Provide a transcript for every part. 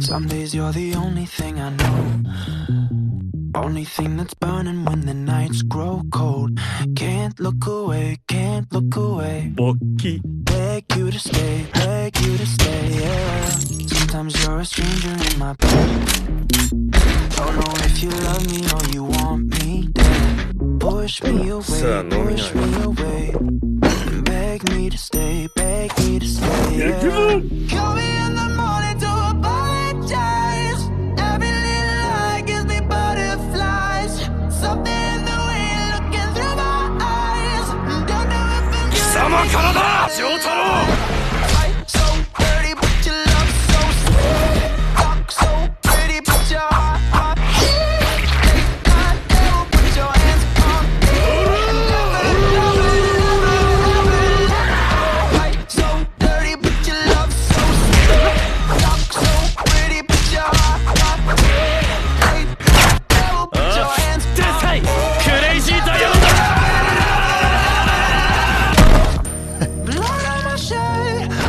Some days you're the only thing I know. Only thing that's burning when the nights grow cold. Can't look away, can't look away. 勃起 Beg you to stay, beg you to stay, yeah. Sometimes you're a stranger in my bed. Don't know if you love me or you want me Push me away, push me away. Beg me to stay, beg me to stay, yeah. Call me in the morning to apologize. Every little lie gives me butterflies. Something in the way you're looking through my eyes. Don't know if I'm 貴様からだ丈太郎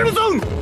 in the zone!